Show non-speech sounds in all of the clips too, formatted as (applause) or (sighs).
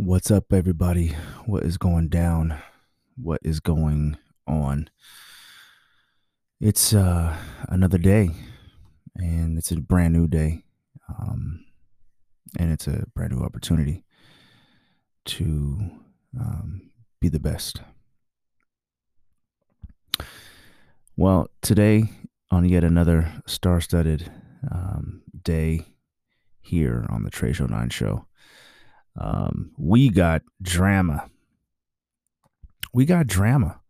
What's up, everybody? What is going down? What is going on? It's uh, another day, and it's a brand new day, um, and it's a brand new opportunity to um, be the best. Well, today, on yet another star studded um, day here on the Trey Show 9 show, um, we got drama. We got drama.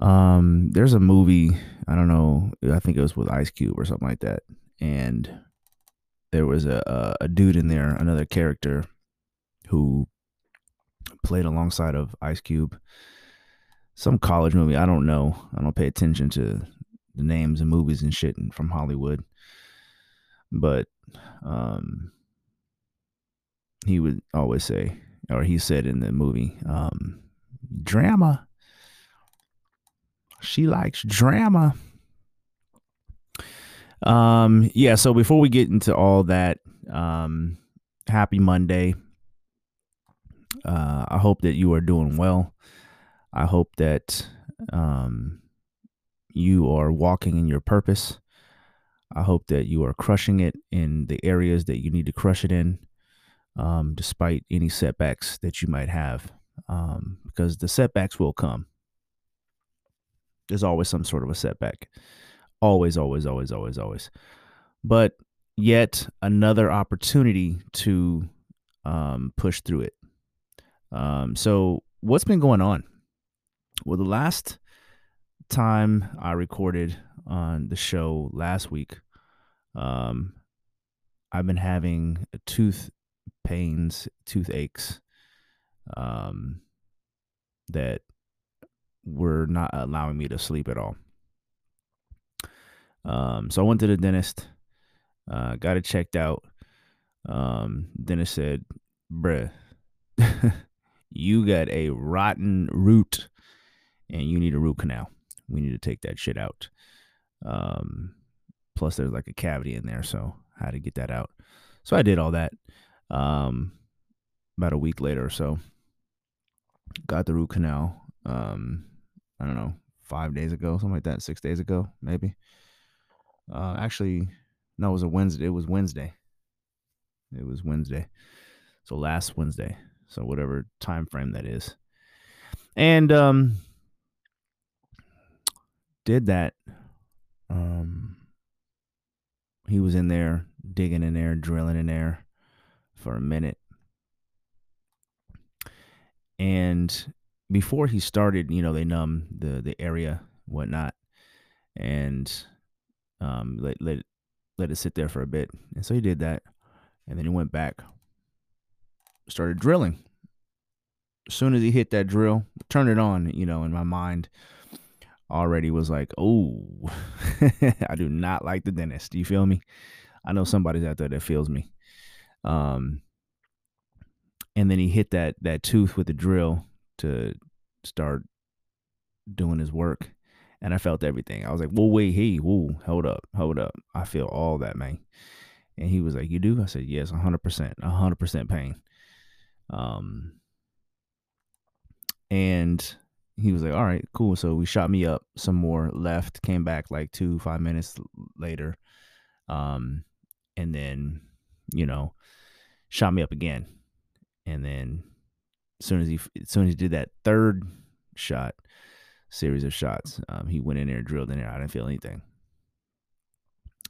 Um, there's a movie, I don't know, I think it was with Ice Cube or something like that. And there was a, a, dude in there, another character who played alongside of Ice Cube. Some college movie, I don't know. I don't pay attention to the names and movies and shit from Hollywood. But um he would always say, or he said in the movie, um, drama. She likes drama. Um, yeah, so before we get into all that, um, happy Monday. Uh, I hope that you are doing well. I hope that um, you are walking in your purpose. I hope that you are crushing it in the areas that you need to crush it in um, despite any setbacks that you might have, um, because the setbacks will come. There's always some sort of a setback. Always, always, always, always, always. But yet another opportunity to um, push through it. Um, so, what's been going on? Well, the last time I recorded on the show last week, um, I've been having a tooth pains, toothaches, um, that were not allowing me to sleep at all. Um, so I went to the dentist, uh, got it checked out. Um, dentist said, bruh, (laughs) you got a rotten root and you need a root canal. We need to take that shit out. Um, plus there's like a cavity in there. So had to get that out. So I did all that um, about a week later or so. Got the root canal. Um, I don't know, five days ago, something like that, six days ago, maybe. Uh, actually, no, it was a Wednesday. It was Wednesday. It was Wednesday. So last Wednesday. So whatever time frame that is. And um did that. Um he was in there digging in there, drilling in there for a minute. And before he started, you know, they numb the the area, whatnot, and um, let let let it sit there for a bit. And so he did that, and then he went back, started drilling. As soon as he hit that drill, turned it on, you know, in my mind already was like, oh, (laughs) I do not like the dentist. Do you feel me? I know somebody's out there that feels me. Um, and then he hit that that tooth with the drill to start doing his work, and I felt everything. I was like, "Whoa, wait, hey, whoa, hold up, hold up, I feel all that, man." And he was like, "You do?" I said, "Yes, hundred percent, hundred percent pain." Um, and he was like, "All right, cool." So we shot me up some more. Left, came back like two, five minutes later, um, and then you know shot me up again. And then as soon as he as soon as he did that third shot, series of shots, um, he went in there, drilled in there. I didn't feel anything.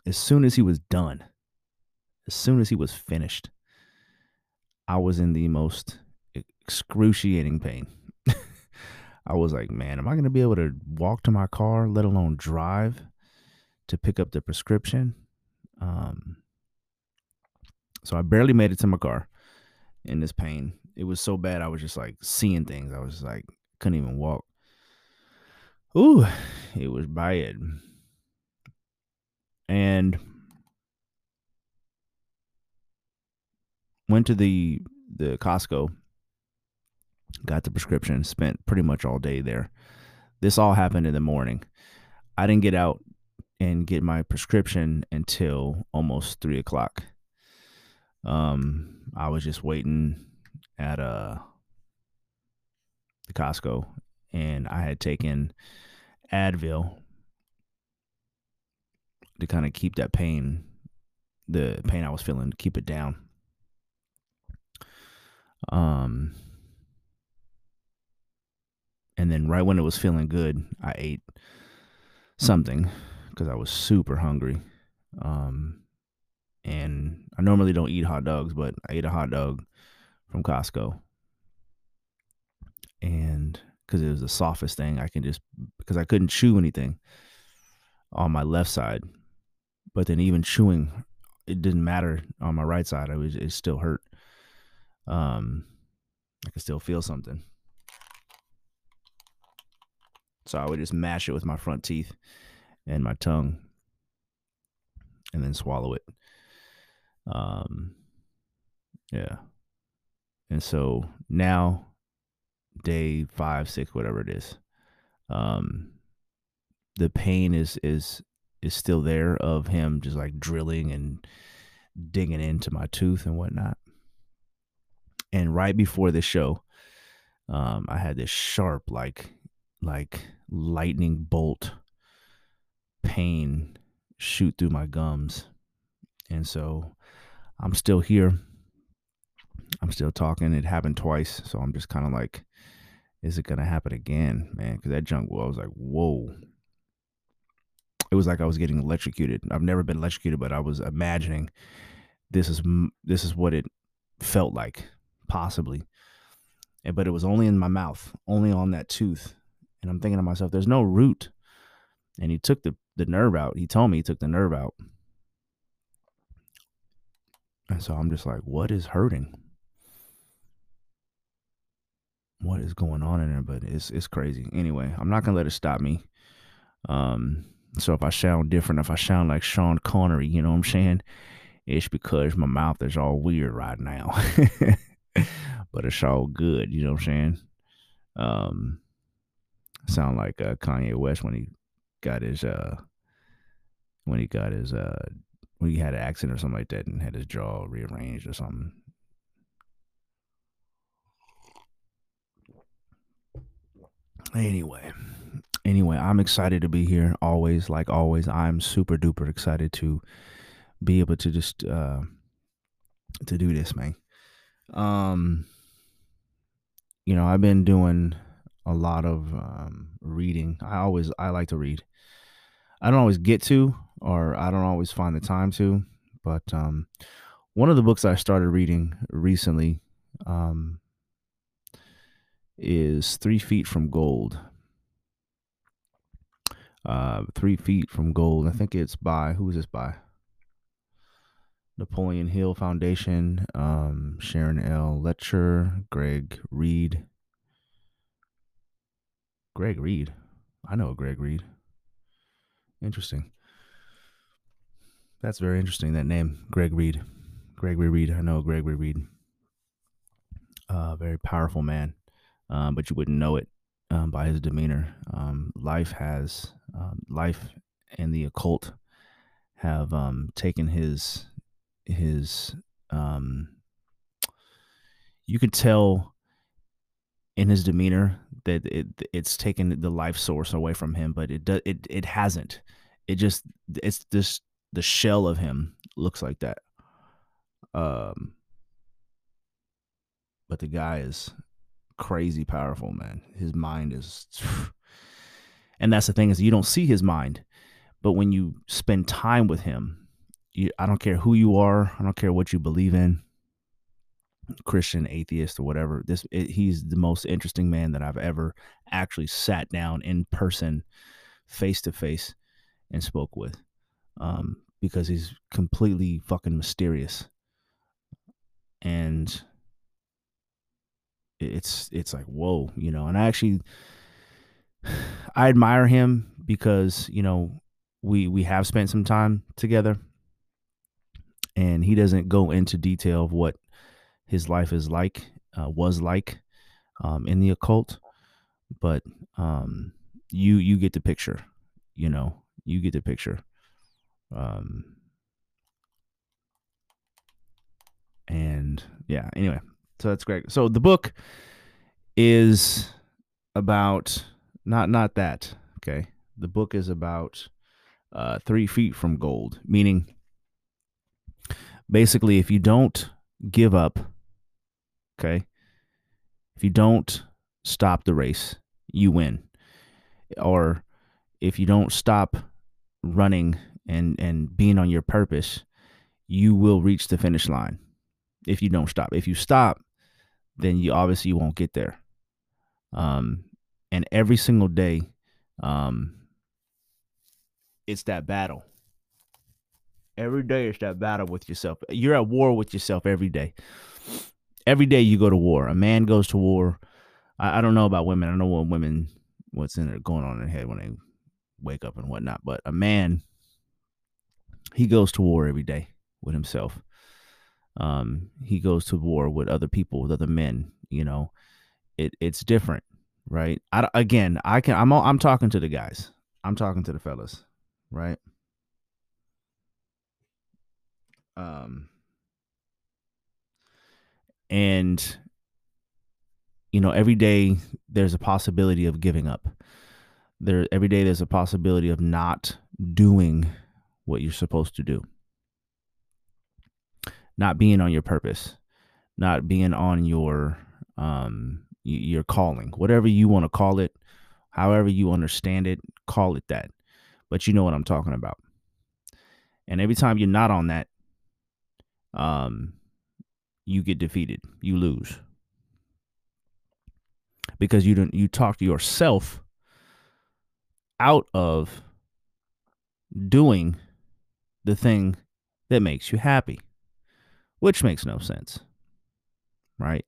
As soon as he was done, as soon as he was finished, I was in the most excruciating pain. (laughs) I was like, man, am I going to be able to walk to my car, let alone drive to pick up the prescription? Um, so I barely made it to my car in this pain. It was so bad I was just like seeing things. I was like couldn't even walk. Ooh, it was bad. And went to the the Costco, got the prescription, spent pretty much all day there. This all happened in the morning. I didn't get out and get my prescription until almost three o'clock. Um, I was just waiting, at uh the Costco, and I had taken Advil to kind of keep that pain, the pain I was feeling, to keep it down. Um, and then right when it was feeling good, I ate something because I was super hungry. Um, and I normally don't eat hot dogs, but I ate a hot dog from Costco. And because it was the softest thing, I can just, because I couldn't chew anything on my left side. But then even chewing, it didn't matter on my right side. I was, it still hurt. Um, I could still feel something. So I would just mash it with my front teeth and my tongue and then swallow it. Um, yeah. And so now, day five, six, whatever it is, um, the pain is is is still there of him just like drilling and digging into my tooth and whatnot. And right before the show, um, I had this sharp, like like lightning bolt pain shoot through my gums. And so I'm still here. I'm still talking. It happened twice. So I'm just kind of like, is it going to happen again, man? Because that junk, well, I was like, whoa. It was like I was getting electrocuted. I've never been electrocuted, but I was imagining this is this is what it felt like, possibly. And, but it was only in my mouth, only on that tooth. And I'm thinking to myself, there's no root. And he took the, the nerve out. He told me he took the nerve out. And so I'm just like, what is hurting? What is going on in there? But it's it's crazy. Anyway, I'm not gonna let it stop me. Um, so if I sound different, if I sound like Sean Connery, you know what I'm saying? It's because my mouth is all weird right now. (laughs) but it's all good, you know what I'm saying? Um, sound like uh, Kanye West when he got his uh when he got his uh he had an accident or something like that and had his jaw rearranged or something. Anyway, anyway, I'm excited to be here. Always, like always, I'm super duper excited to be able to just uh to do this, man. Um, you know, I've been doing a lot of um, reading. I always I like to read. I don't always get to, or I don't always find the time to. But um, one of the books I started reading recently um, is Three Feet from Gold. Uh, Three Feet from Gold. I think it's by who is this by? Napoleon Hill Foundation, um, Sharon L. Lechter, Greg Reed. Greg Reed. I know Greg Reed. Interesting. That's very interesting. That name, Greg Reed. Gregory Reed. I know Gregory Reed. Uh, very powerful man, um, but you wouldn't know it um, by his demeanor. Um, life has um, life and the occult have um, taken his his. Um, you could tell in his demeanor that it it's taken the life source away from him, but it does it it hasn't. It just it's this the shell of him looks like that. Um, but the guy is crazy powerful, man. His mind is, (sighs) and that's the thing is you don't see his mind, but when you spend time with him, you, I don't care who you are, I don't care what you believe in. Christian, atheist, or whatever. This it, he's the most interesting man that I've ever actually sat down in person, face to face, and spoke with, um, because he's completely fucking mysterious, and it's it's like whoa, you know. And I actually (sighs) I admire him because you know we we have spent some time together, and he doesn't go into detail of what his life is like, uh, was like um, in the occult, but um, you you get the picture. You know, you get the picture. Um, and yeah, anyway, So that's great. So the book is about not not that. Okay. The book is about uh, three feet from gold, meaning basically if you don't give up, okay, if you don't stop the race, you win. Or if you don't stop running and and being on your purpose, you will reach the finish line if you don't stop. If you stop, then you obviously won't get there. Um, and every single day, um, it's that battle. Every day it's that battle with yourself. You're at war with yourself every day. Every day you go to war. A man goes to war. I, I don't know about women. I know what women what's in there going on in their head when they wake up and whatnot. But a man, he goes to war every day with himself. Um, he goes to war with other people, with other men. You know, it it's different, right? I again, I can. I'm I'm talking to the guys. I'm talking to the fellas, right? Um, and you know, every day there's a possibility of giving up. There, every day there's a possibility of not doing what you're supposed to do not being on your purpose, not being on your um your calling, whatever you want to call it, however you understand it, call it that. But you know what I'm talking about. And every time you're not on that, um, you get defeated. You lose because you don't you talk to yourself out of doing the thing that makes you happy which makes no sense. Right.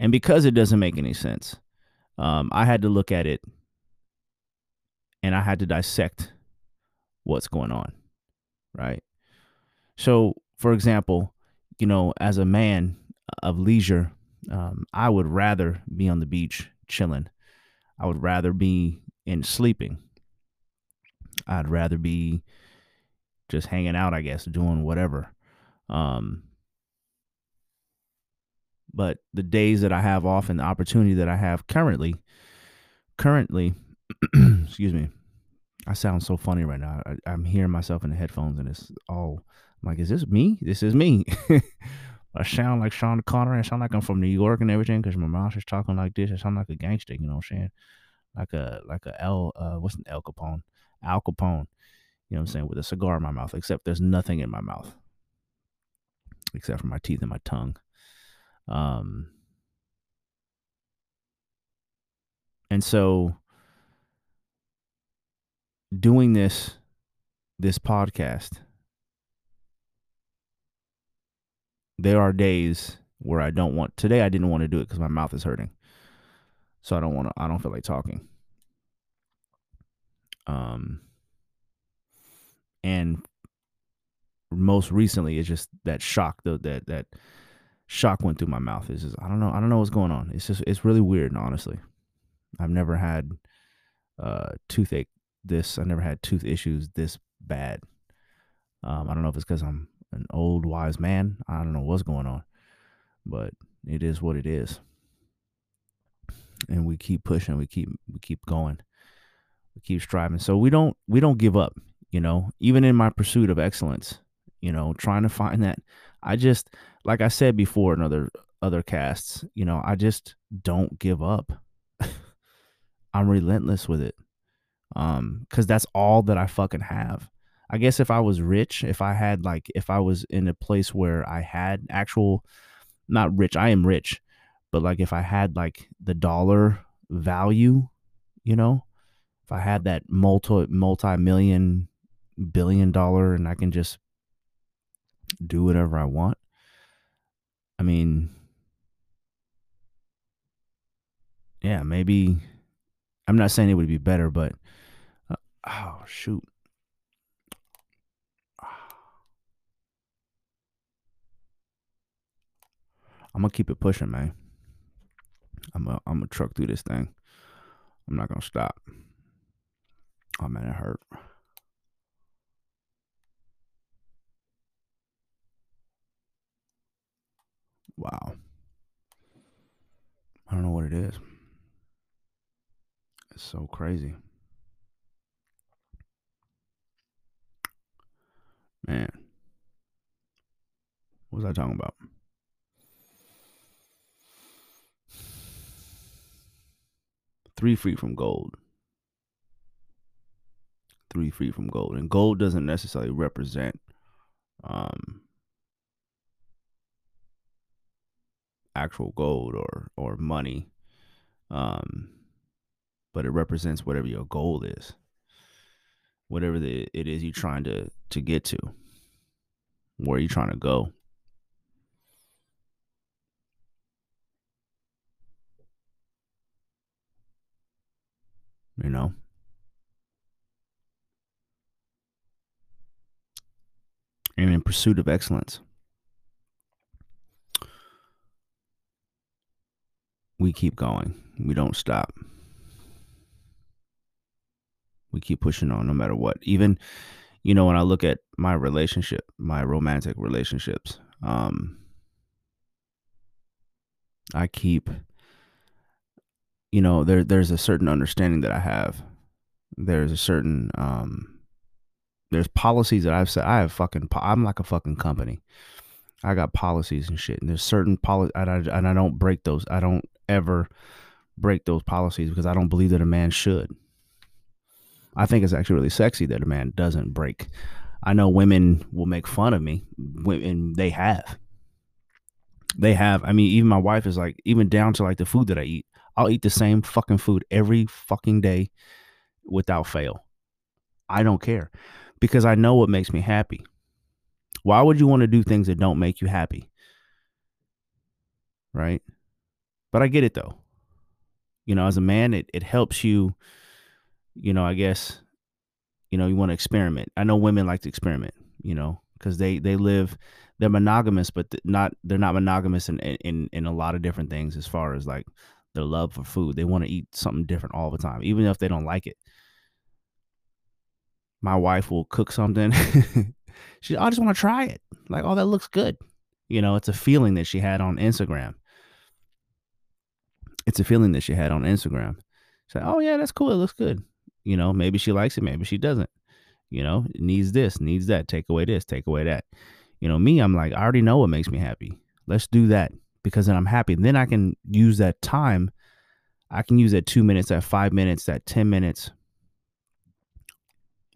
And because it doesn't make any sense, um, I had to look at it and I had to dissect what's going on. Right. So, for example, you know, as a man of leisure, um, I would rather be on the beach chilling. I would rather be in sleeping. I'd rather be just hanging out, I guess, doing whatever. Um, but the days that I have off and the opportunity that I have currently, currently, (clears throat) excuse me, I sound so funny right now. I, am hearing myself in the headphones, and it's all I'm like, is this me? This is me. (laughs) I sound like Sean Connery. I sound like I'm from New York and everything because my mouth is talking like this. I sound like a gangster. You know what I'm saying? Like a like a L. Uh, what's an El Capone? Al Capone. You know what I'm saying? With a cigar in my mouth, except there's nothing in my mouth except for my teeth and my tongue. Um, and so doing this this podcast there are days where I don't want today I didn't want to do it cuz my mouth is hurting. So I don't want to I don't feel like talking. Um and most recently it's just that shock though that that shock went through my mouth. It's just I don't know I don't know what's going on. It's just it's really weird, honestly. I've never had uh toothache this. I never had tooth issues this bad. Um, I don't know if it's because I'm an old wise man. I don't know what's going on, but it is what it is. And we keep pushing. We keep we keep going. We keep striving. So we don't we don't give up. You know, even in my pursuit of excellence, you know, trying to find that. I just like I said before in other other casts, you know, I just don't give up. (laughs) I'm relentless with it. Um, cause that's all that I fucking have. I guess if I was rich, if I had like if I was in a place where I had actual not rich, I am rich, but like if I had like the dollar value, you know, if I had that multi multi million billion dollar and I can just do whatever I want, I mean, yeah, maybe I'm not saying it would be better, but uh, oh shoot. (sighs) I'm gonna keep it pushing, man. I'm gonna I'm gonna truck through this thing. I'm not gonna stop. Oh man, it hurt. Wow. I don't know what it is. It's so crazy. Man. What was I talking about? Three feet from gold. Three feet from gold. And gold doesn't necessarily represent um, actual gold or or money um, but it represents whatever your goal is whatever the, it is you're trying to to get to where are you trying to go. You know? And in pursuit of excellence we keep going. We don't stop. We keep pushing on no matter what. Even, you know, when I look at my relationship, my romantic relationships, um, I keep, you know, there there's a certain understanding that I have. There's a certain um, there's policies that I've said. I have fucking. I'm like a fucking company. I got policies and shit, and there's certain policies, and I, and I don't break those. I don't ever break those policies because I don't believe that a man should. I think it's actually really sexy that a man doesn't break. I know women will make fun of me, and they have. They have. I mean, even my wife is like, even down to like the food that I eat. I'll eat the same fucking food every fucking day without fail. I don't care because I know what makes me happy. Why would you want to do things that don't make you happy? Right? But I get it though. You know, as a man, it, it helps you, you know, I guess, you know, you want to experiment. I know women like to experiment, you know, because they, they live, they're monogamous, but not, they're not monogamous in, in, in a lot of different things as far as like their love for food. They want to eat something different all the time, even if they don't like it. My wife will cook something. (laughs) she, I just want to try it. Like, oh, that looks good. You know, it's a feeling that she had on Instagram it's a feeling that she had on Instagram. She's like, oh yeah, that's cool. It looks good. You know, maybe she likes it, maybe she doesn't. You know, needs this, needs that. Take away this, take away that. You know, me, I'm like, I already know what makes me happy. Let's do that because then I'm happy. Then I can use that time. I can use that two minutes, that five minutes, that 10 minutes,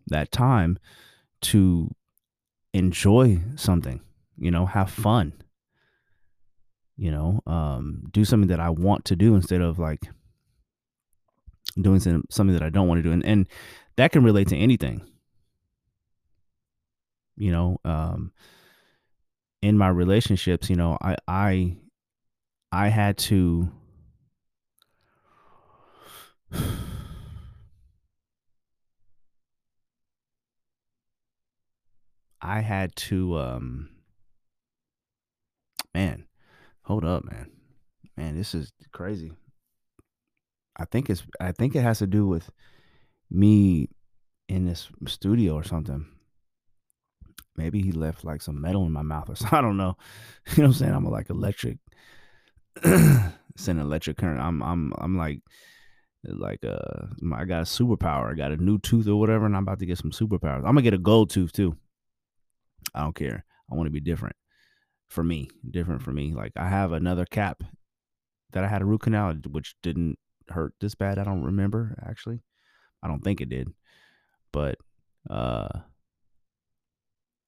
that time to enjoy something, you know, have fun you know um, do something that i want to do instead of like doing something that i don't want to do and, and that can relate to anything. You know um, in my relationships you know i i i had to (sighs) i had to um man Hold up, man. Man, this is crazy. I think it's I think it has to do with me in this studio or something. Maybe he left like some metal in my mouth or (laughs) something. I don't know. You know what I'm saying? I'm like electric (clears throat) send electric current. I'm I'm I'm like like uh I got a superpower. I got a new tooth or whatever, and I'm about to get some superpowers. I'm gonna get a gold tooth too. I don't care. I want to be different for me, different for me. Like I have another cap that I had a root canal, which didn't hurt this bad. I don't remember actually. I don't think it did, but uh,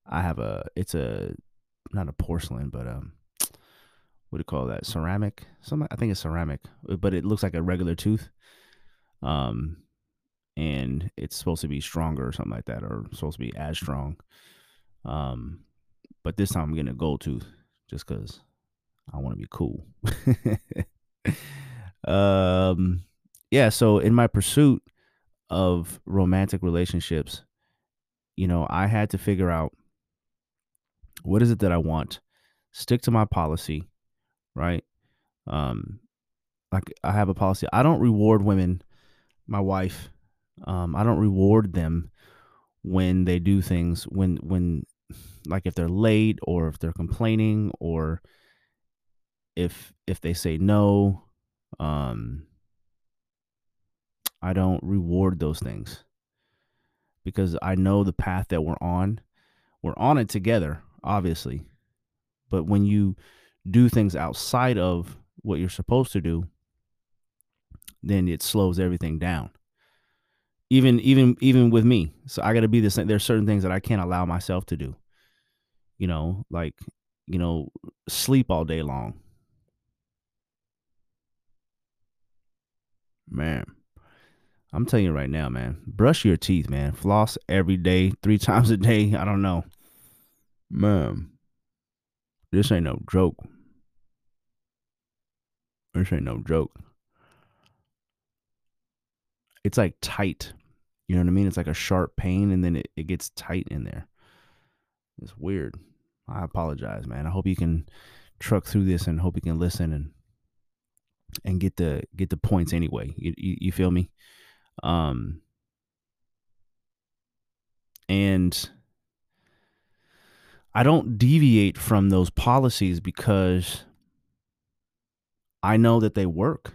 I have a. It's a not a porcelain, but um, what do you call that? Ceramic. Some I think it's ceramic, but it looks like a regular tooth. Um, and it's supposed to be stronger or something like that, or supposed to be as strong. Um, but this time I'm getting a gold tooth just because I want to be cool. (laughs) um, yeah. So in my pursuit of romantic relationships, you know, I had to figure out what is it that I want, stick to my policy, right? Um, like I have a policy. I don't reward women, my wife. Um, I don't reward them when they do things when when like if they're late or if they're complaining or if if they say no Um, I don't reward those things because I know the path that we're on. We're on it together, obviously. But when you do things outside of what you're supposed to do, then it slows everything down. Even even even with me. So I got to be the same. There's certain things that I can't allow myself to do. You know, like, you know, sleep all day long. Man. I'm telling you right now, man. Brush your teeth, man. Floss every day, three (laughs) times a day. I don't know. Man. This ain't no joke. This ain't no joke. It's like tight. You know what I mean? It's like a sharp pain and then it, it gets tight in there. It's weird. I apologize, man. I hope you can truck through this and hope you can listen and and get the get the points anyway. You, you, you feel me? Um and I don't deviate from those policies because I know that they work.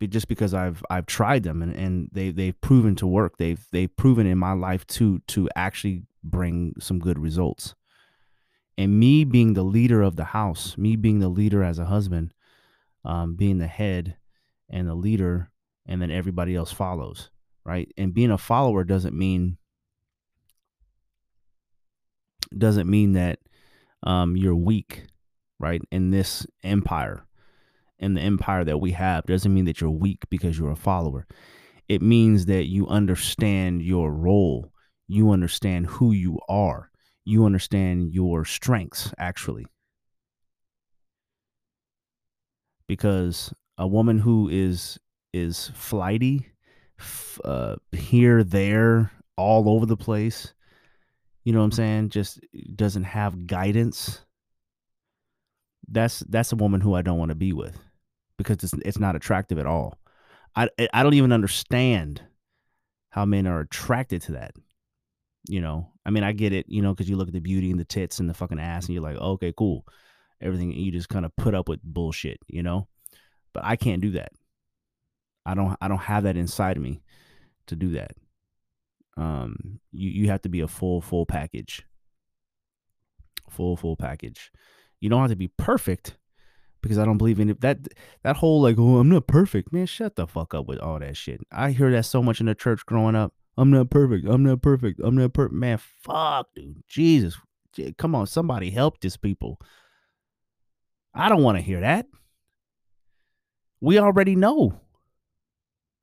Just because I've I've tried them and, and they they've proven to work. They've they've proven in my life to to actually bring some good results. And me being the leader of the house, me being the leader as a husband, um, being the head and the leader, and then everybody else follows, right? And being a follower doesn't mean doesn't mean that um, you're weak, right? In this empire, in the empire that we have, doesn't mean that you're weak because you're a follower. It means that you understand your role, you understand who you are, you understand your strengths, actually. Because a woman who is is flighty, uh, here, there, all over the place, you know what I'm saying, just doesn't have guidance, that's that's a woman who I don't want to be with because it's it's not attractive at all. I I don't even understand how men are attracted to that. You know, I mean, I get it, you know, because you look at the beauty and the tits and the fucking ass, and you're like, okay, cool, everything. You just kind of put up with bullshit, you know. But I can't do that. I don't I don't have that inside of me to do that. Um, you you have to be a full full package. Full full package. You don't have to be perfect because I don't believe in it. That that whole like, oh, I'm not perfect, man. Shut the fuck up with all that shit. I hear that so much in the church growing up. I'm not perfect. I'm not perfect. I'm not perfect. Man, fuck, dude. Jesus. Come on, somebody help these people. I don't want to hear that. We already know.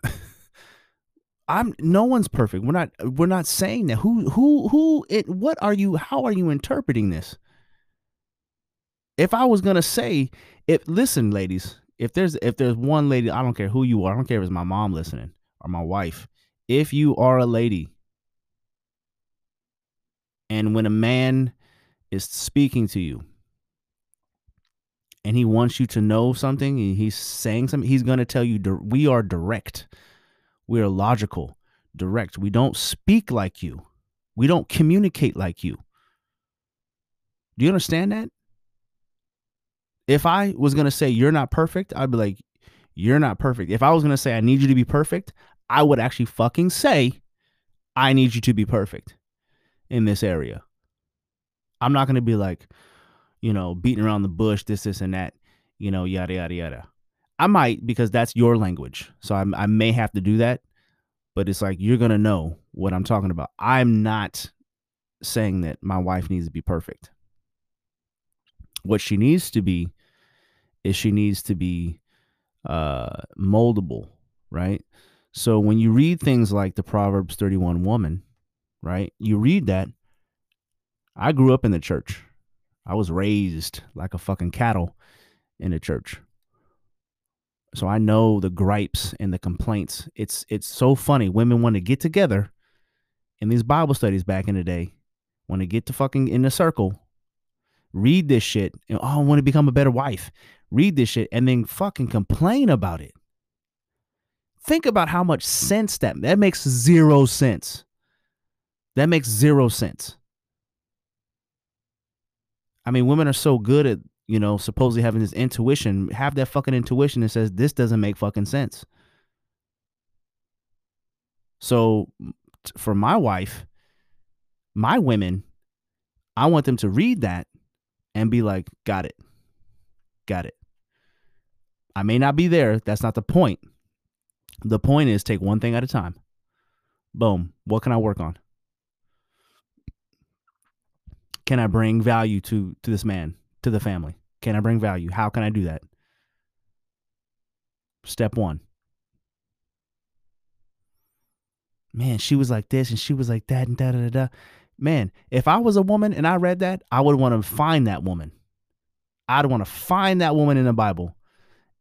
(laughs) I'm no one's perfect. We're not we're not saying that. Who who who it what are you how are you interpreting this? If I was gonna say, if listen, ladies, if there's if there's one lady, I don't care who you are, I don't care if it's my mom listening or my wife. If you are a lady, and when a man is speaking to you and he wants you to know something, and he's saying something, he's gonna tell you we are direct. We are logical, direct. We don't speak like you. We don't communicate like you. Do you understand that? If I was going to say you're not perfect, I'd be like, you're not perfect. If I was going to say I need you to be perfect, I would actually fucking say I need you to be perfect in this area. I'm not going to be like, you know, beating around the bush, this, this, and that, you know, yada, yada, yada. I might because that's your language. So I, I may have to do that, but it's like you're going to know what I'm talking about. I'm not saying that my wife needs to be perfect. What she needs to be is she needs to be uh, moldable, right? So when you read things like the Proverbs 31 woman, right? You read that. I grew up in the church. I was raised like a fucking cattle in the church so I know the gripes and the complaints. It's it's so funny. Women want to get together in these Bible studies back in the day, want to get to fucking in the circle, read this shit, and oh, I want to become a better wife. Read this shit and then fucking complain about it. Think about how much sense that that makes zero sense. That makes zero sense. I mean, women are so good at you know, supposedly having this intuition, have that fucking intuition that says this doesn't make fucking sense. So for my wife, my women, I want them to read that and be like, got it. Got it. I may not be there. That's not the point. The point is take one thing at a time. Boom. What can I work on? Can I bring value to to this man, to the family? Can I bring value? How can I do that? Step 1. Man, she was like this and she was like that and da da da da. Man, if I was a woman and I read that, I would want to find that woman. I'd want to find that woman in the Bible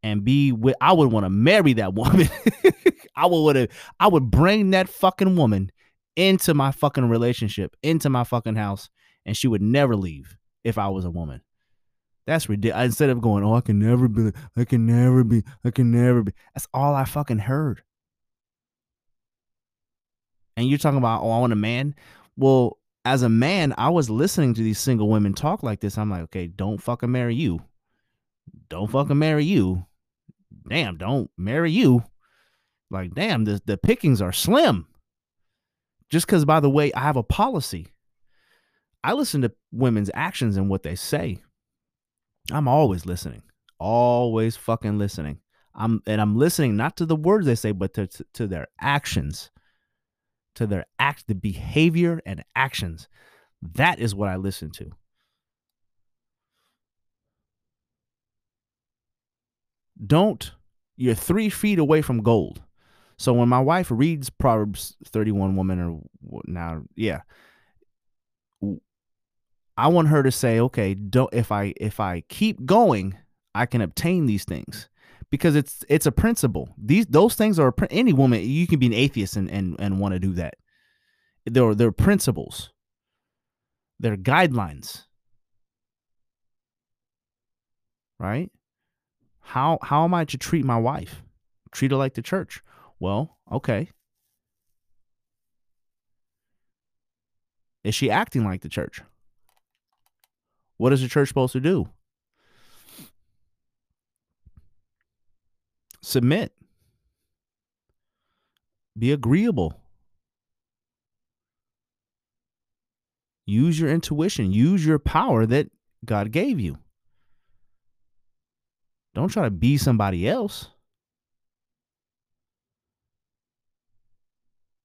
and be with I would want to marry that woman. (laughs) I would have I would bring that fucking woman into my fucking relationship, into my fucking house, and she would never leave if I was a woman. That's ridiculous. Instead of going, oh, I can never be, I can never be, I can never be. That's all I fucking heard. And you're talking about, oh, I want a man. Well, as a man, I was listening to these single women talk like this. I'm like, okay, don't fucking marry you. Don't fucking marry you damn, don't marry you. Like, damn, the, the pickings are slim. Just because, by the way, I have a policy. I listen to women's actions and what they say. I'm always listening, always fucking listening. I'm and I'm listening not to the words they say, but to, to, to their actions, to their act, the behavior and actions. That is what I listen to. Don't you're three feet away from gold. So when my wife reads Proverbs 31 woman or now, yeah, I want her to say, okay, don't if I if I keep going, I can obtain these things because it's it's a principle. These those things are any woman you can be an atheist and and, and want to do that. They're they're principles. They're guidelines. Right? How how am I to treat my wife? Treat her like the church. Well, okay. Is she acting like the church? What is the church supposed to do? Submit. Be agreeable. Use your intuition. Use your power that God gave you. Don't try to be somebody else.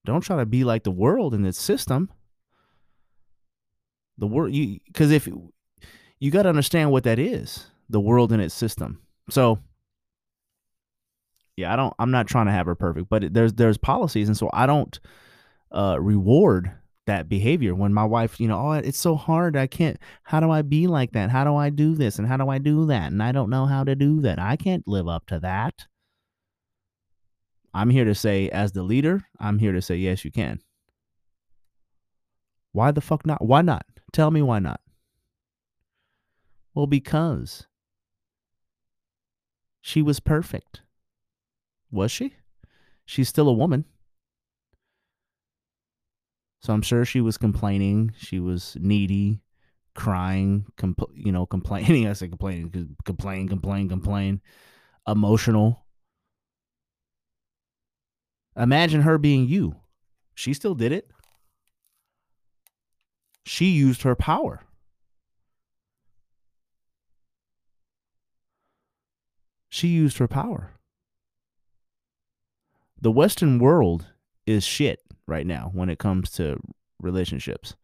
Don't try to be like the world and its system. The world you because if you got to understand what that is, the world and its system. So yeah, I don't I'm not trying to have her perfect, but there's there's policies and so I don't uh reward that behavior. When my wife you know oh it's so hard. I can't how do i be like that? How do i do this? And how do i do that? And i don't know how to do that. I can't live up to that. I'm here to say as the leader i'm here to say yes you can. Why the fuck not? Why not? Tell me why not. Well because she was perfect. Was she? She's still a woman so I'm sure she was complaining. She was needy, crying, compl- you know, complaining. (laughs) I say complaining complain, complain, complain, emotional. Imagine her being you. She still did it. She used her power. She used her power. The Western world is shit right now when it comes to relationships.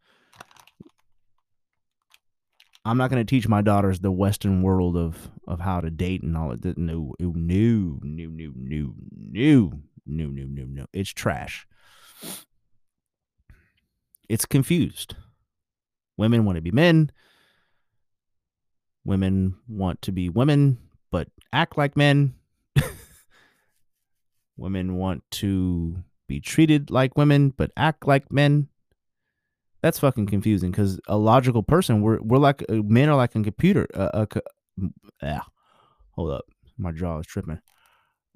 I'm not going to teach my daughters the Western world of of how to date and all that. No, no, no, no, no, no, no, no, no, no, no. It's trash. It's confused. Women want to be men. Women want to be women, but act like men. (laughs) women want to be treated like women but act like men. That's fucking confusing because a logical person, we're we're like uh, men are like a computer. Uh, yeah, hold up, my jaw is tripping.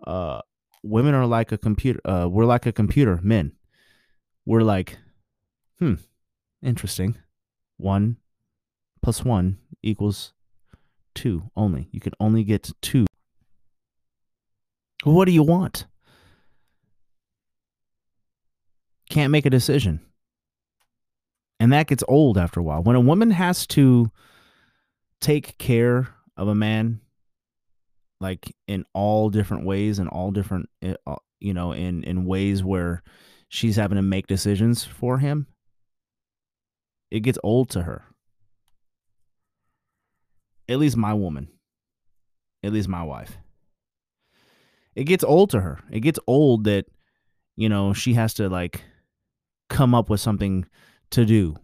Uh, women are like a computer. Uh, we're like a computer. Men, we're like, hmm, interesting. One plus one equals two only. You can only get two. What do you want? Can't make a decision. And that gets old after a while. When a woman has to take care of a man like in all different ways and all different eh, uh, you know in in ways where she's having to make decisions for him it gets old to her at least my woman at least my wife it gets old to her it gets old that you know she has to like come up with something to do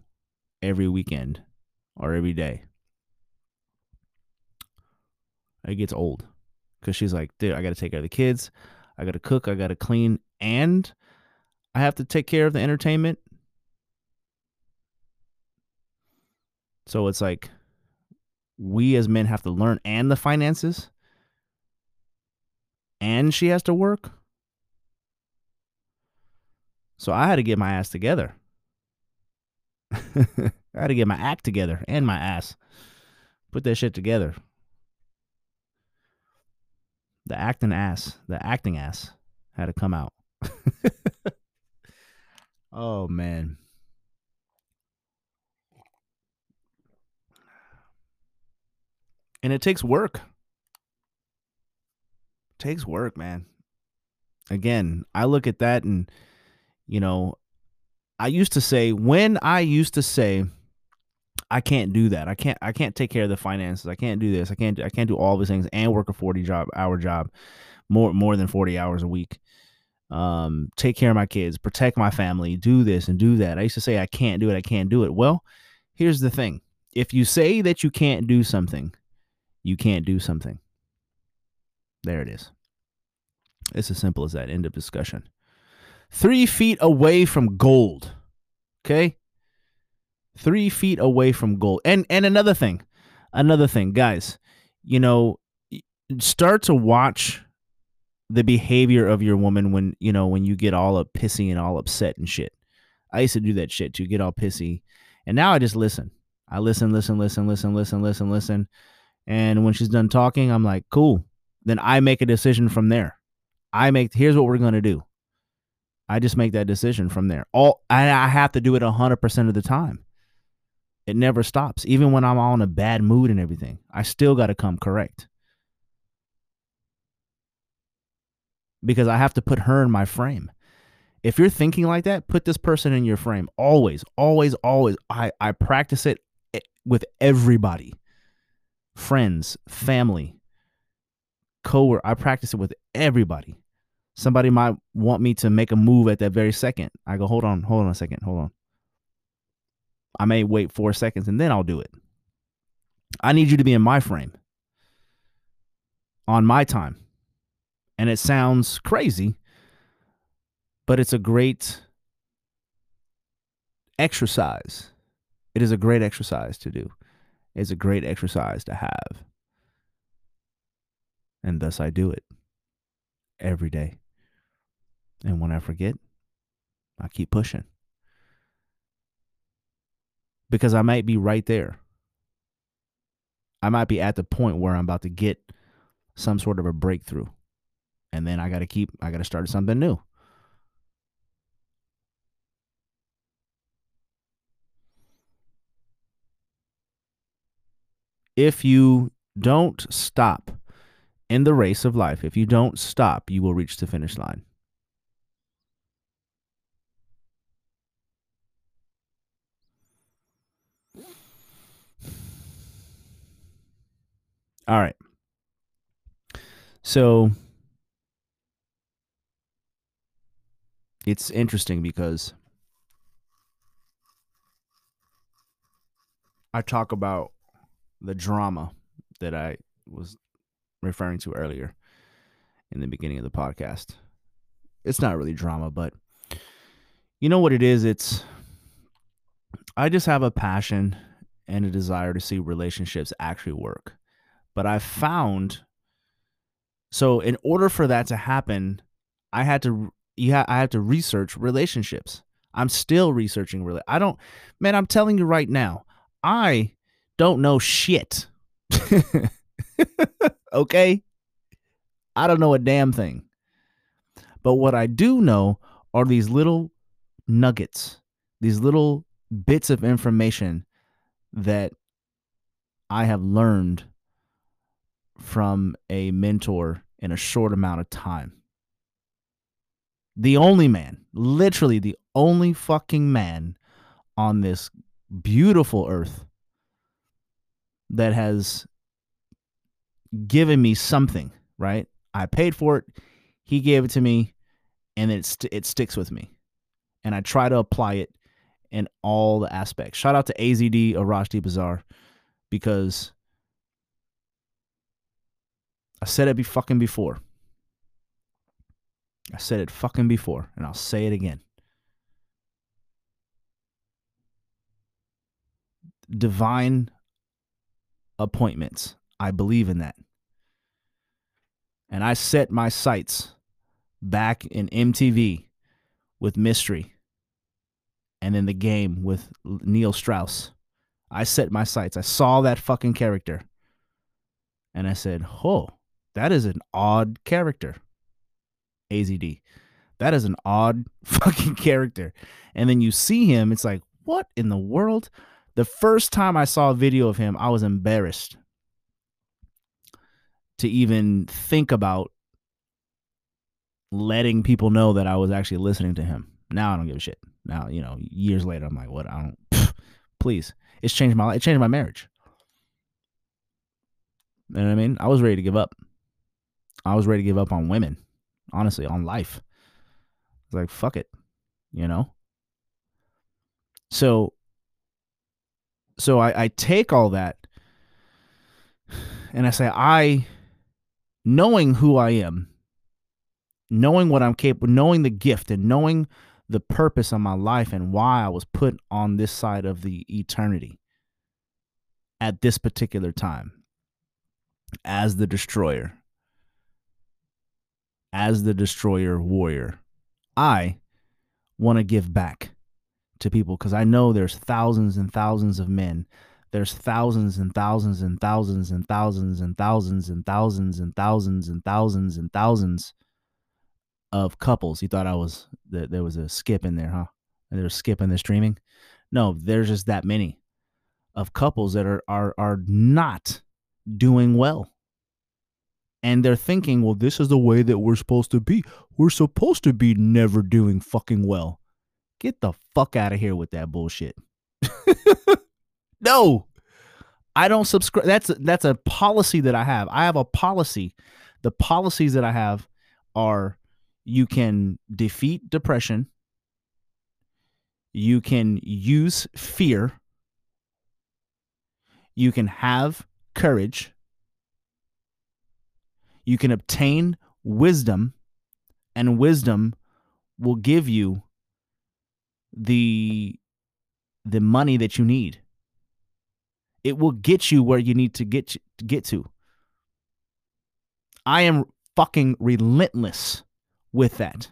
every weekend or every day. It gets old because she's like, dude, I got to take care of the kids, I got to cook, I got to clean, and I have to take care of the entertainment. So it's like we as men have to learn and the finances, and she has to work. So I had to get my ass together. (laughs) I had to get my act together and my ass. Put that shit together the acting ass, the acting ass had to come out. (laughs) oh man. And it takes work. It takes work, man. Again, I look at that and you know, I used to say when I used to say I can't do that. I can't I can't take care of the finances. I can't do this. I can't I can't do all these things and work a 40 job hour job more more than 40 hours a week. Um take care of my kids, protect my family, do this and do that. I used to say I can't do it. I can't do it. Well, here's the thing. If you say that you can't do something, you can't do something. There it is. It's as simple as that. End of discussion. 3 feet away from gold. Okay? three feet away from gold. And and another thing, another thing, guys, you know, start to watch the behavior of your woman when you know when you get all up pissy and all upset and shit. I used to do that shit to get all pissy, and now I just listen. I listen, listen, listen, listen, listen, listen, listen, and when she's done talking, I'm like, cool. Then I make a decision from there. I make here's what we're gonna do. I just make that decision from there. All I, I have to do it hundred percent of the time. It never stops. Even when I'm on a bad mood and everything, I still got to come correct. Because I have to put her in my frame. If you're thinking like that, put this person in your frame. Always, always, always. I, I practice it eh, with everybody friends, family, co I practice it with everybody. Somebody might want me to make a move at that very second. I go, hold on, hold on a second, hold on. I may wait four seconds and then I'll do it. I need you to be in my frame on my time. And it sounds crazy, but it's a great exercise. It is a great exercise to do. It's a great exercise to have. And thus I do it every day. And when I forget, I keep pushing because I might be right there. I might be at the point where I'm about to get some sort of a breakthrough. And then I got to keep, I got to start something new. If you don't stop in the race of life, if you don't stop, you will reach the finish line. All right. So it's interesting because I talk about the drama that I was referring to earlier in the beginning of the podcast. It's not really drama, but you know what it is? It's I just have a passion and a desire to see relationships actually work. But I found so in order for that to happen, I had to yeah, I had to research relationships. I'm still researching really. I don't man, I'm telling you right now, I don't know shit. (laughs) okay? I don't know a damn thing. But what I do know are these little nuggets, these little bits of information that I have learned from a mentor in a short amount of time. The only man, literally the only fucking man on this beautiful earth that has given me something, right? I paid for it, he gave it to me, and it, st- it sticks with me. And I try to apply it in all the aspects. Shout out to AZD or Rashdi Bazaar because I said it be fucking before. I said it fucking before, and I'll say it again. Divine appointments. I believe in that. And I set my sights back in MTV with Mystery and in the game with Neil Strauss. I set my sights. I saw that fucking character. And I said, oh, that is an odd character. AZD. That is an odd (laughs) fucking character. And then you see him, it's like, what in the world? The first time I saw a video of him, I was embarrassed to even think about letting people know that I was actually listening to him. Now I don't give a shit. Now, you know, years later, I'm like, what? I don't, (laughs) please. It's changed my life. It changed my marriage. You know what I mean? I was ready to give up. I was ready to give up on women, honestly, on life. I was like, fuck it, you know? So, so I, I take all that and I say, I, knowing who I am, knowing what I'm capable, knowing the gift and knowing the purpose of my life and why I was put on this side of the eternity at this particular time as the destroyer, as the destroyer warrior. I want to give back to people because I know there's thousands and thousands of men. There's thousands and thousands and thousands and thousands and thousands and thousands and thousands and thousands and thousands of couples. You thought I was that there was a skip in there, huh? And there's skip in the streaming. No, there's just that many of couples that are are are not doing well. And they're thinking, well, this is the way that we're supposed to be. We're supposed to be never doing fucking well. Get the fuck out of here with that bullshit. (laughs) no. I don't subscribe. That's that's a policy that I have. I have a policy. The policies that I have are you can defeat depression, you can use fear, you can have courage, you can obtain wisdom, and wisdom will give you the the money that you need. It will get you where you need to get to get to. I am fucking relentless with that.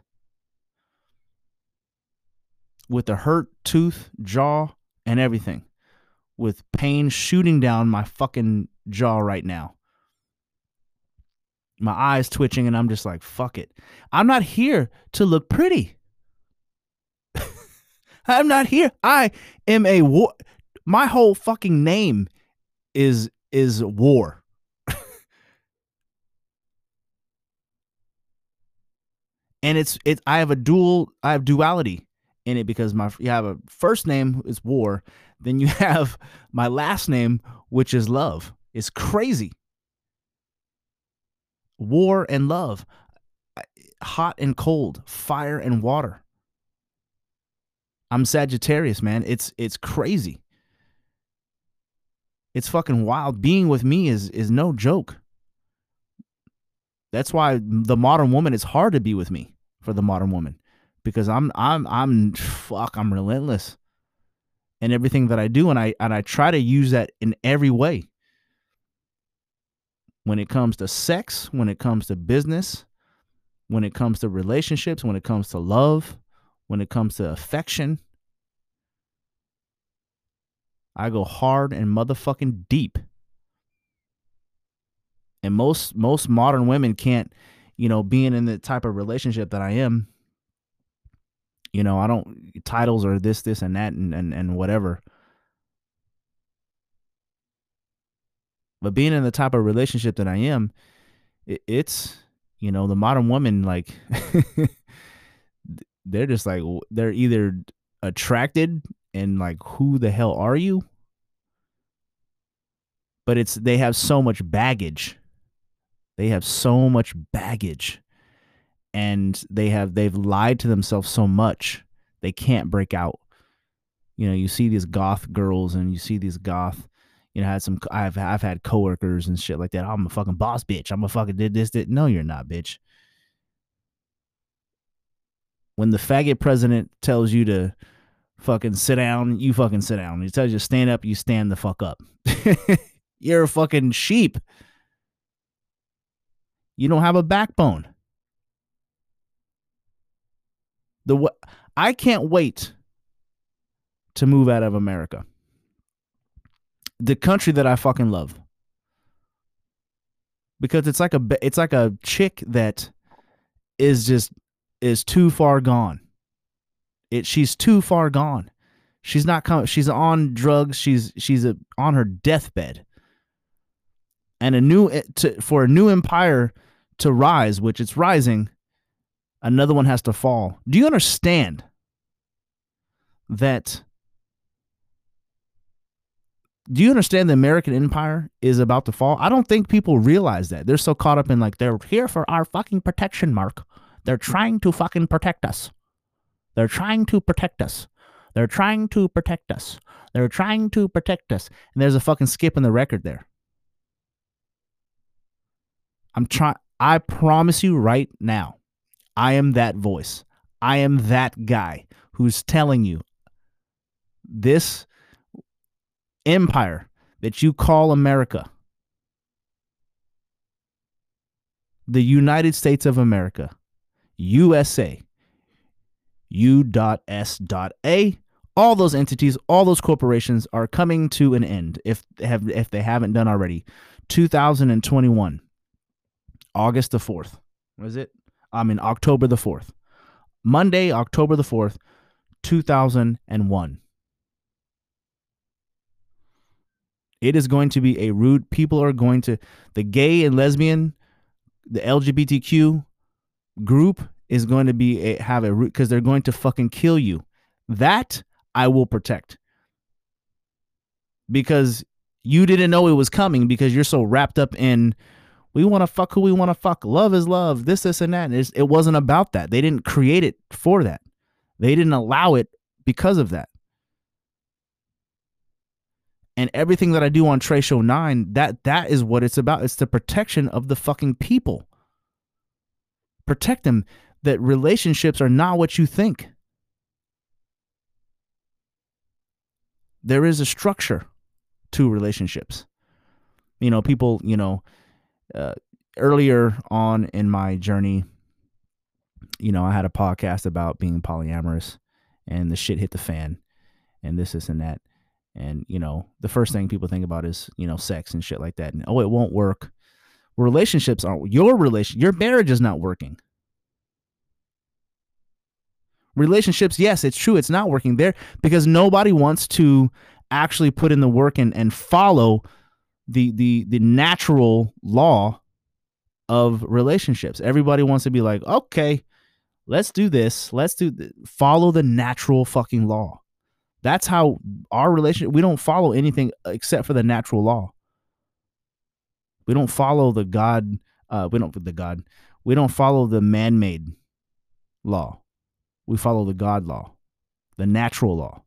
With the hurt tooth, jaw, and everything. With pain shooting down my fucking jaw right now. My eyes twitching, and I'm just like, fuck it. I'm not here to look pretty. (laughs) I'm not here. I am a war. My whole fucking name is is war. (laughs) and it's it I have a dual I have duality in it because my you have a first name is war, then you (laughs) have my last name which is love. It's crazy. War and love, uh, hot and cold, fire and water. I'm Sagittarius, man. It's it's crazy. It's fucking wild. Being with me is is no joke. That's why the modern woman is hard to be with me for the modern woman because I'm I'm I'm fuck I'm relentless in everything that I do and I and I try to use that in every way. When it comes to sex, when it comes to business, when it comes to relationships, when it comes to love, when it comes to affection, I go hard and motherfucking deep. And most most modern women can't, you know, being in the type of relationship that I am, you know, I don't titles or this, this, and that, and and, and whatever. But being in the type of relationship that I am, it, it's you know the modern woman like (laughs) they're just like they're either attracted and like who the hell are you? But it's they have so much baggage. They have so much baggage. And they have they've lied to themselves so much they can't break out. You know you see these goth girls and you see these goth you know, had some I've I've had coworkers and shit like that. I'm a fucking boss bitch. I'm a fucking did this, did no, you're not, bitch. When the faggot president tells you to fucking sit down, you fucking sit down. He tells you to stand up, you stand the fuck up. (laughs) you're a fucking sheep. You don't have a backbone. The I can't wait to move out of America the country that I fucking love. Because it's like a it's like a chick that is just is too far gone. It she's too far gone. She's not coming. She's on drugs. She's she's a, on her deathbed. And a new eh, to, for a new empire to rise, which it's rising, another one has to fall. Do you understand that do you understand the American empire is about to fall? I don't think people realize that. They're so caught up in like they're here for our fucking protection, Mark. They're trying to fucking protect us. They're trying to protect us. They're trying to protect us. They're trying to protect us. And there's a fucking skip in the record there. I'm trying I promise you right now. I am that voice. I am that guy who's telling you this empire that you call America, the United States of America, USA, U.S.A, all those entities, all those corporations are coming to an end if have if they haven't done already. 2021, August the 4th. Was it? I mean October the 4th. Monday, October the 4th, 2001. It is going to be a rude. People are going to the gay and lesbian, the LGBTQ group is going to be a, have a root because they're going to fucking kill you. That I will protect because you didn't know it was coming because you're so wrapped up in we want to fuck who we want to fuck. Love is love. This, this, and that. it wasn't about that. They didn't create it for that. They didn't allow it because of that and everything that I do on Trey Show 9, that that is what it's about. It's the protection of the fucking people. Protect them that relationships are not what you think. There is a structure to relationships. You know, people, you know, uh, earlier on in my journey, you know, I had a podcast about being polyamorous and the shit hit the fan and this, this, and that and you know the first thing people think about is you know sex and shit like that. And oh it won't work. Relationships aren't your relation your marriage is not working. Relationships yes it's true it's not working there because nobody wants to actually put in the work and, and follow the the the natural law of relationships. Everybody wants to be like okay let's do this. Let's do th- follow the natural fucking law that's how our relationship, we don't follow anything except for the natural law. We don't follow the God, uh, we don't, the God, we don't follow the man made law. We follow the God law, the natural law,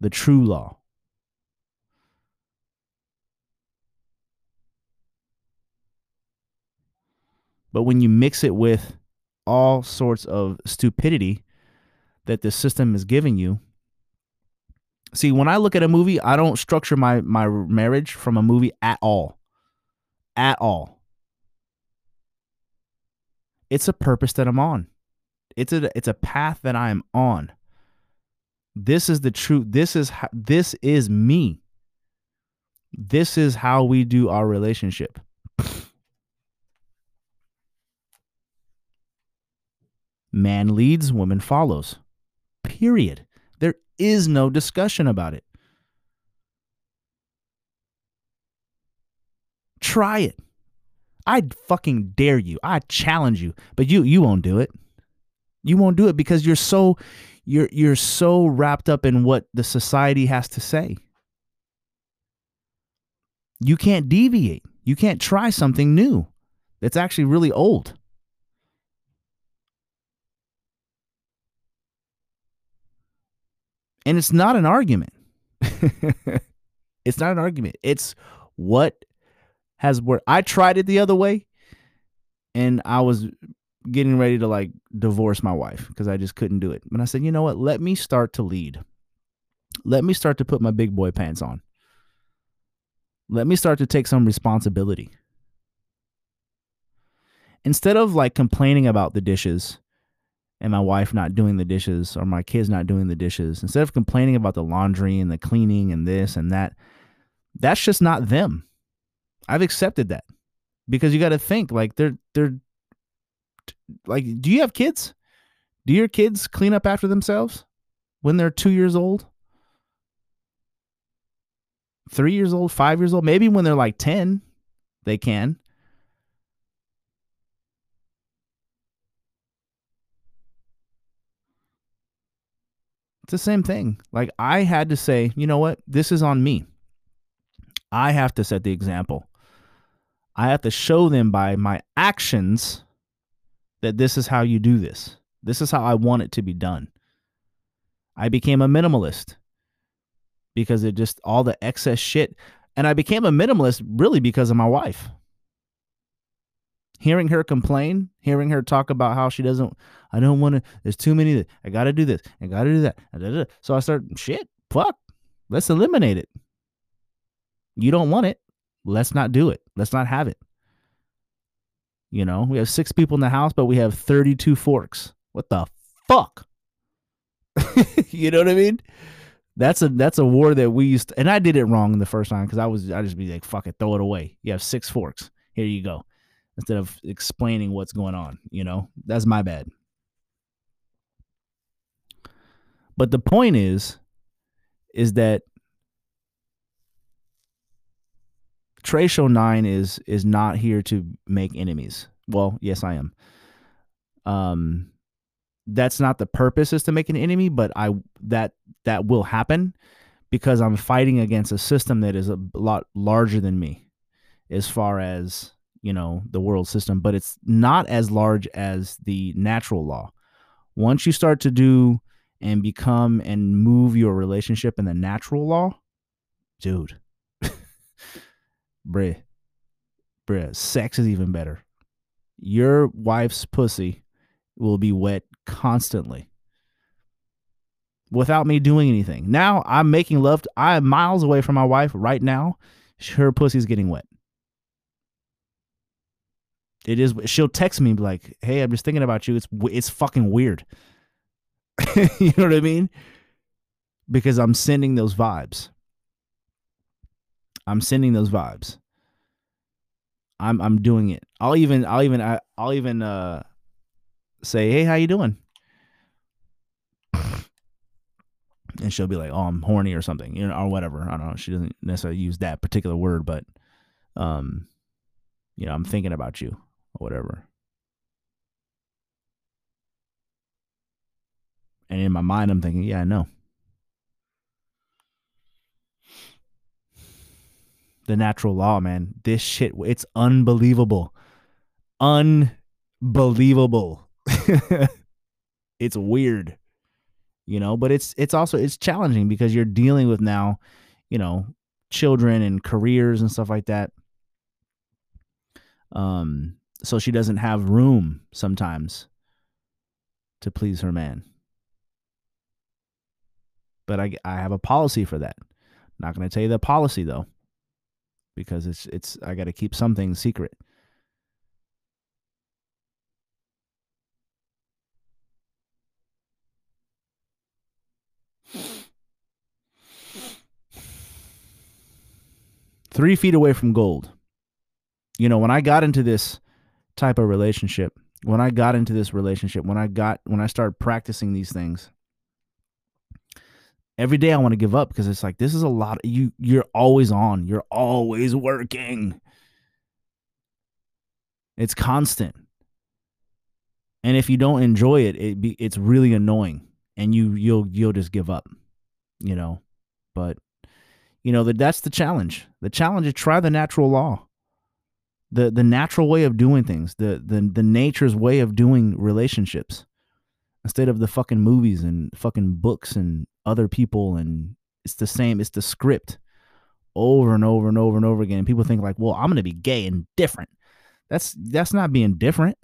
the true law. But when you mix it with all sorts of stupidity that the system is giving you, See, when I look at a movie, I don't structure my my marriage from a movie at all. At all. It's a purpose that I'm on. It's a it's a path that I am on. This is the truth. This is how, this is me. This is how we do our relationship. Man leads, woman follows. Period. Is no discussion about it. Try it. I fucking dare you. I challenge you. But you you won't do it. You won't do it because you're so you're you're so wrapped up in what the society has to say. You can't deviate. You can't try something new that's actually really old. And it's not an argument. it's not an argument. It's what has worked. I tried it the other way and I was getting ready to like divorce my wife because I just couldn't do it. But I said, you know what? Let me start to lead. Let me start to put my big boy pants on. Let me start to take some responsibility. Instead of like complaining about the dishes and my wife not doing the dishes or my kids not doing the dishes, instead of complaining about the laundry and the cleaning and this and that, that's just not them. I've accepted that because you got to think like they're they're like do you have kids? Do your kids clean up after themselves when they're 2 years old? 3 years old, 5 years old, maybe when they're like 10 they can. It's the same thing. Like I had to say, you know what? This is on me. I have to set the example. I have to show them by my actions that this is how you do this. This is how I want it to be done. I became a minimalist because it just all the excess shit. And I became a minimalist really because of my wife. Hearing her complain, hearing her talk about how she doesn't, I don't want to, there's too many, I got to do this, I got to do that. So I start, shit, fuck, let's eliminate it. You don't want it. Let's not do it. Let's not have it. You know, we have six people in the house, but we have 32 forks. What the fuck? (laughs) you know what I mean? That's a that's a war that we used to, and I did it wrong the first time because I was I just be like, fuck it, throw it away. You have six forks. Here you go. Instead of explaining what's going on, you know? That's my bad. But the point is, is that Trey Show Nine is is not here to make enemies. Well, yes, I am. Um, that's not the purpose is to make an enemy, but I that that will happen because I'm fighting against a system that is a lot larger than me, as far as you know the world system. But it's not as large as the natural law. Once you start to do and become and move your relationship in the natural law, dude (laughs) bruh, bruh, sex is even better. Your wife's pussy will be wet constantly without me doing anything. Now I'm making love. To, I'm miles away from my wife right now. Her pussy's getting wet. It is. She'll text me like, "Hey, I'm just thinking about you. It's it's fucking weird." (laughs) you know what I mean? Because I'm sending those vibes. I'm sending those vibes. I'm I'm doing it. I'll even I'll even I'll even uh say, "Hey, how you doing?" (laughs) And she'll be like, "Oh, I'm horny or something," you know, or whatever. I don't know. She doesn't necessarily use that particular word, but um, you know, I'm thinking about you or whatever. And in my mind, I'm thinking, "Yeah, I know." the natural law, man. This shit, it's unbelievable. Unbelievable. (laughs) it's weird. You know, but it's it's also it's challenging because you're dealing with now, you know, children and careers and stuff like that. Um so she doesn't have room sometimes to please her man. But I I have a policy for that. Not going to tell you the policy though because it's it's I got to keep something secret. Three feet away from gold. you know, when I got into this type of relationship, when I got into this relationship, when I got when I started practicing these things, every day I want to give up because it's like this is a lot you you're always on. You're always working. It's constant. And if you don't enjoy it, it be it's really annoying and you you'll you'll just give up, you know. But you know that that's the challenge. The challenge is try the natural law. The the natural way of doing things, the the the nature's way of doing relationships. Instead of the fucking movies and fucking books and other people and it's the same, it's the script over and over and over and over again. People think like, "Well, I'm to be gay and different." That's that's not being different.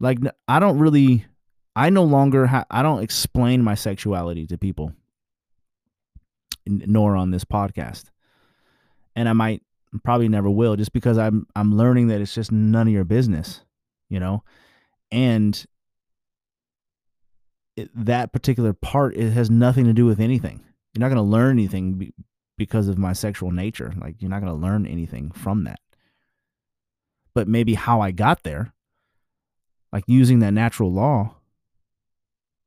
Like I don't really I no longer ha- I don't explain my sexuality to people nor on this podcast. And I might probably never will just because I'm I'm learning that it's just none of your business, you know? And it, that particular part it has nothing to do with anything. You're not going to learn anything be, because of my sexual nature. Like you're not going to learn anything from that. But maybe how I got there like using that natural law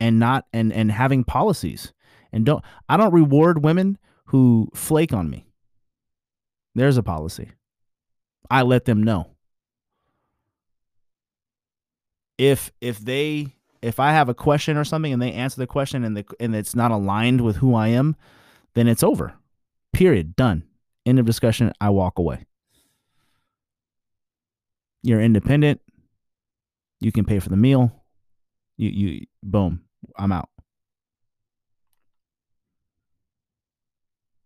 and not and and having policies and don't i don't reward women who flake on me there's a policy. I let them know. If if they if i have a question or something and they answer the question and the and it's not aligned with who i am then it's over. Period. Done. End of discussion. I walk away. You're independent. You can pay for the meal. You you boom, I'm out.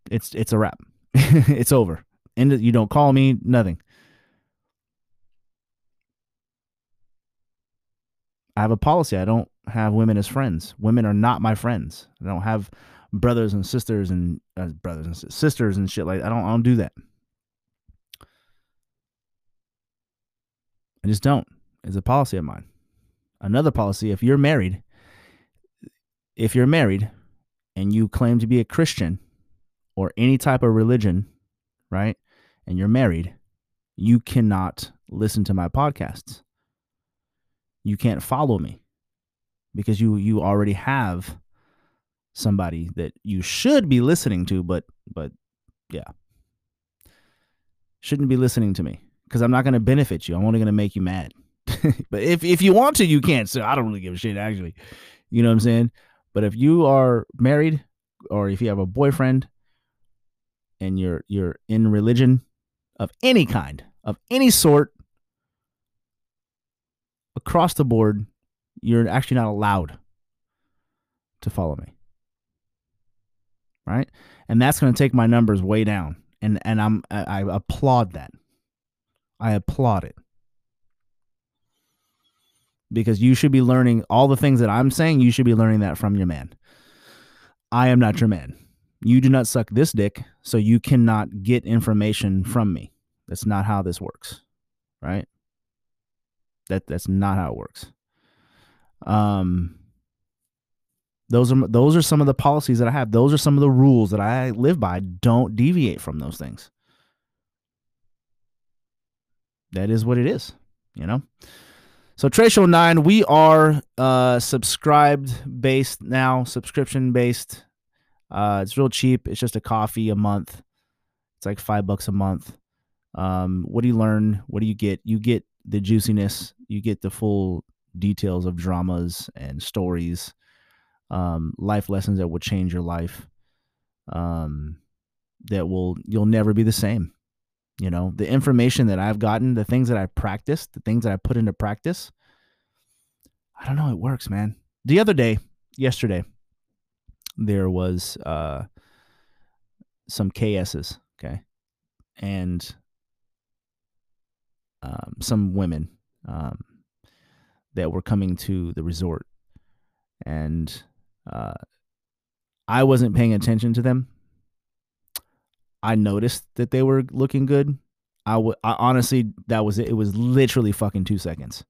It's it's a wrap. (laughs) it's over. And you don't call me, nothing. I have a policy. I don't have women as friends. Women are not my friends. I don't have brothers and sisters and uh, brothers and sisters and shit like I don't I don't do that. I just don't It's a policy of mine. Another policy if you're married, if you're married and you claim to be a Christian or any type of religion, right? And you're married, you cannot listen to my podcasts. You can't follow me because you you already have somebody that you should be listening to but but yeah. Shouldn't be listening to me because I'm not going to benefit you. I'm only going to make you mad. (laughs) but if if you want to, you can. So I don't really give a shit actually. You know what I'm saying? But if you are married or if you have a boyfriend and you're you're in religion of any kind, of any sort, across the board, you're actually not allowed to follow me. Right? And that's going to take my numbers way down. And and I'm I, applaud that. I applaud it because you should be learning all the things that I'm saying. You should be learning that from your man. I am not your man. You do not suck this dick, so you cannot get information from me. That's not how this works, right? That that's not how it works. Um, those are those are some of the policies that I have. Those are some of the rules that I live by. Don't deviate from those things. That is what it is, you know. So Show 9, we are uh subscribed based now, subscription based. Uh it's real cheap. It's just a coffee a month. It's like 5 bucks a month. Um what do you learn? What do you get? You get the juiciness, you get the full details of dramas and stories, um life lessons that will change your life. Um that will you'll never be the same. You know, the information that I've gotten, the things that I practiced, the things that I put into practice, I don't know, it works, man. The other day, yesterday, there was uh some KSs, okay? And um, some women um, that were coming to the resort. And uh, I wasn't paying attention to them I noticed that they were looking good. I, w- I honestly, that was it. It was literally fucking two seconds.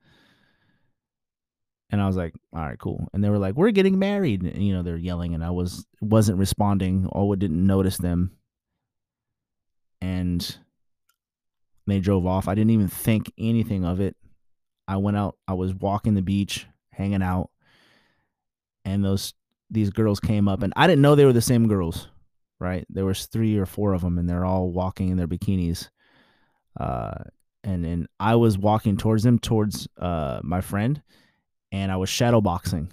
And I was like, all right, cool. And they were like, we're getting married. And, you know, they're yelling, and I was wasn't responding. Or didn't notice them. and they drove off. I didn't even think anything of it. I went out, I was walking the beach, hanging out, and those these girls came up and I didn't know they were the same girls, right? There was three or four of them and they're all walking in their bikinis. Uh and and I was walking towards them towards uh my friend and I was shadow boxing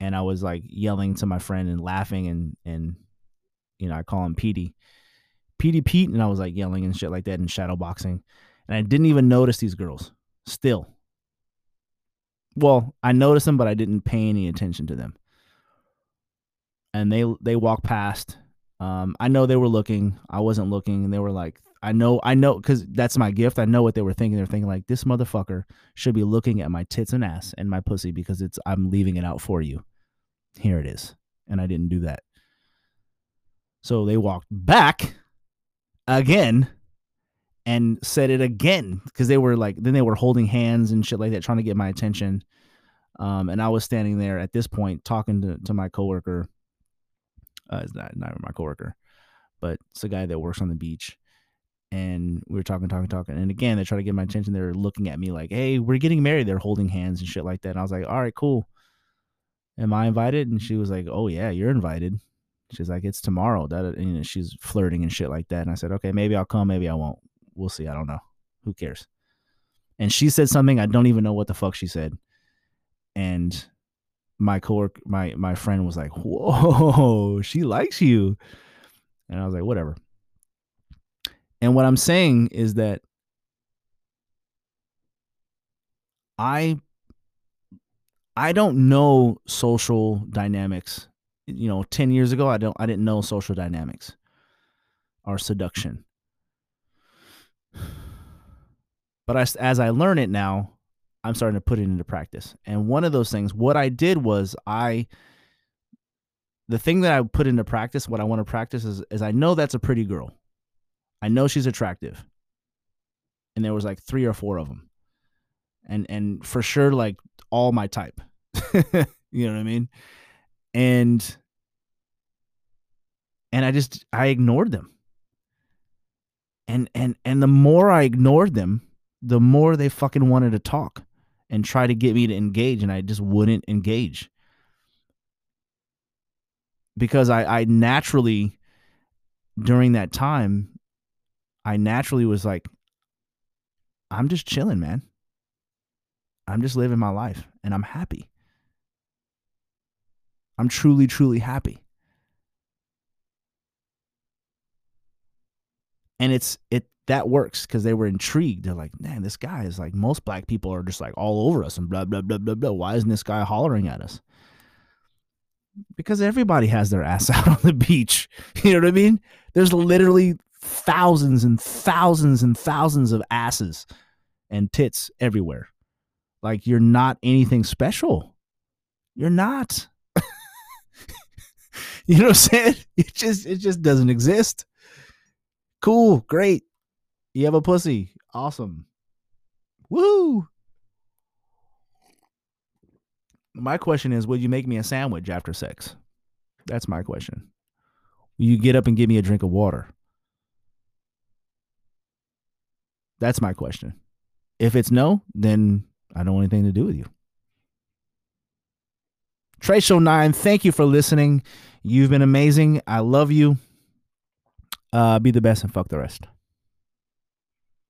and I was like yelling to my friend and laughing and and you know, I call him Petey. Petey Pete and I was like yelling and shit like that and shadow boxing. And I didn't even notice these girls still. Well, I noticed them, but I didn't pay any attention to them. And they they walked past. Um, I know they were looking. I wasn't looking, and they were like, I know, I know, because that's my gift. I know what they were thinking. They're thinking like, this motherfucker should be looking at my tits and ass and my pussy because it's I'm leaving it out for you. Here it is, and I didn't do that. So they walked back again and said it again because they were like then they were holding hands and shit like that trying to get my attention um, and i was standing there at this point talking to, to my coworker uh, it's not, not my coworker but it's a guy that works on the beach and we were talking talking talking and again they try to get my attention they're looking at me like hey we're getting married they're holding hands and shit like that and i was like all right cool am i invited and she was like oh yeah you're invited she's like it's tomorrow that you know, she's flirting and shit like that and i said okay maybe i'll come maybe i won't we'll see. I don't know. Who cares? And she said something I don't even know what the fuck she said. And my coworker, my my friend was like, "Whoa, (laughs) she likes you," and I was like, "Whatever." And what I'm saying is that I I don't know social dynamics. You know, 10 years ago I don't I didn't know social dynamics or seduction. But as, as I learn it now, I'm starting to put it into practice. And one of those things, what I did was I, the thing that I put into practice, what I want to practice is, is I know that's a pretty girl. I know she's attractive. And there was like three or four of them. And, and for sure, like all my type, (laughs) you know what I mean? And, and I just, I ignored them and and and the more I ignored them, the more they fucking wanted to talk and try to get me to engage, and I just wouldn't engage because I I naturally during that time I naturally was like I'm just chilling, man. I'm just living my life and I'm happy. I'm truly, truly happy. and it's it that works because they were intrigued. They're like, man, this guy is like most black people are just like all over us and blah blah blah blah blah. Why isn't this guy hollering at us? Because everybody has their ass (laughs) out on the beach. You know what I mean? There's literally thousands and thousands and thousands of asses and tits everywhere. Like you're not anything special. You're not. (laughs) you know what I'm saying? It just it just doesn't exist. Cool, great. You have a pussy. Awesome. Woo! My question is, will you make me a sandwich after sex? That's my question. Will you get up and give me a drink of water? That's my question. If it's no, then I don't want anything to do with you. Trey Show 9, thank you for listening. You've been amazing. I love you. Uh, be the best and fuck the rest.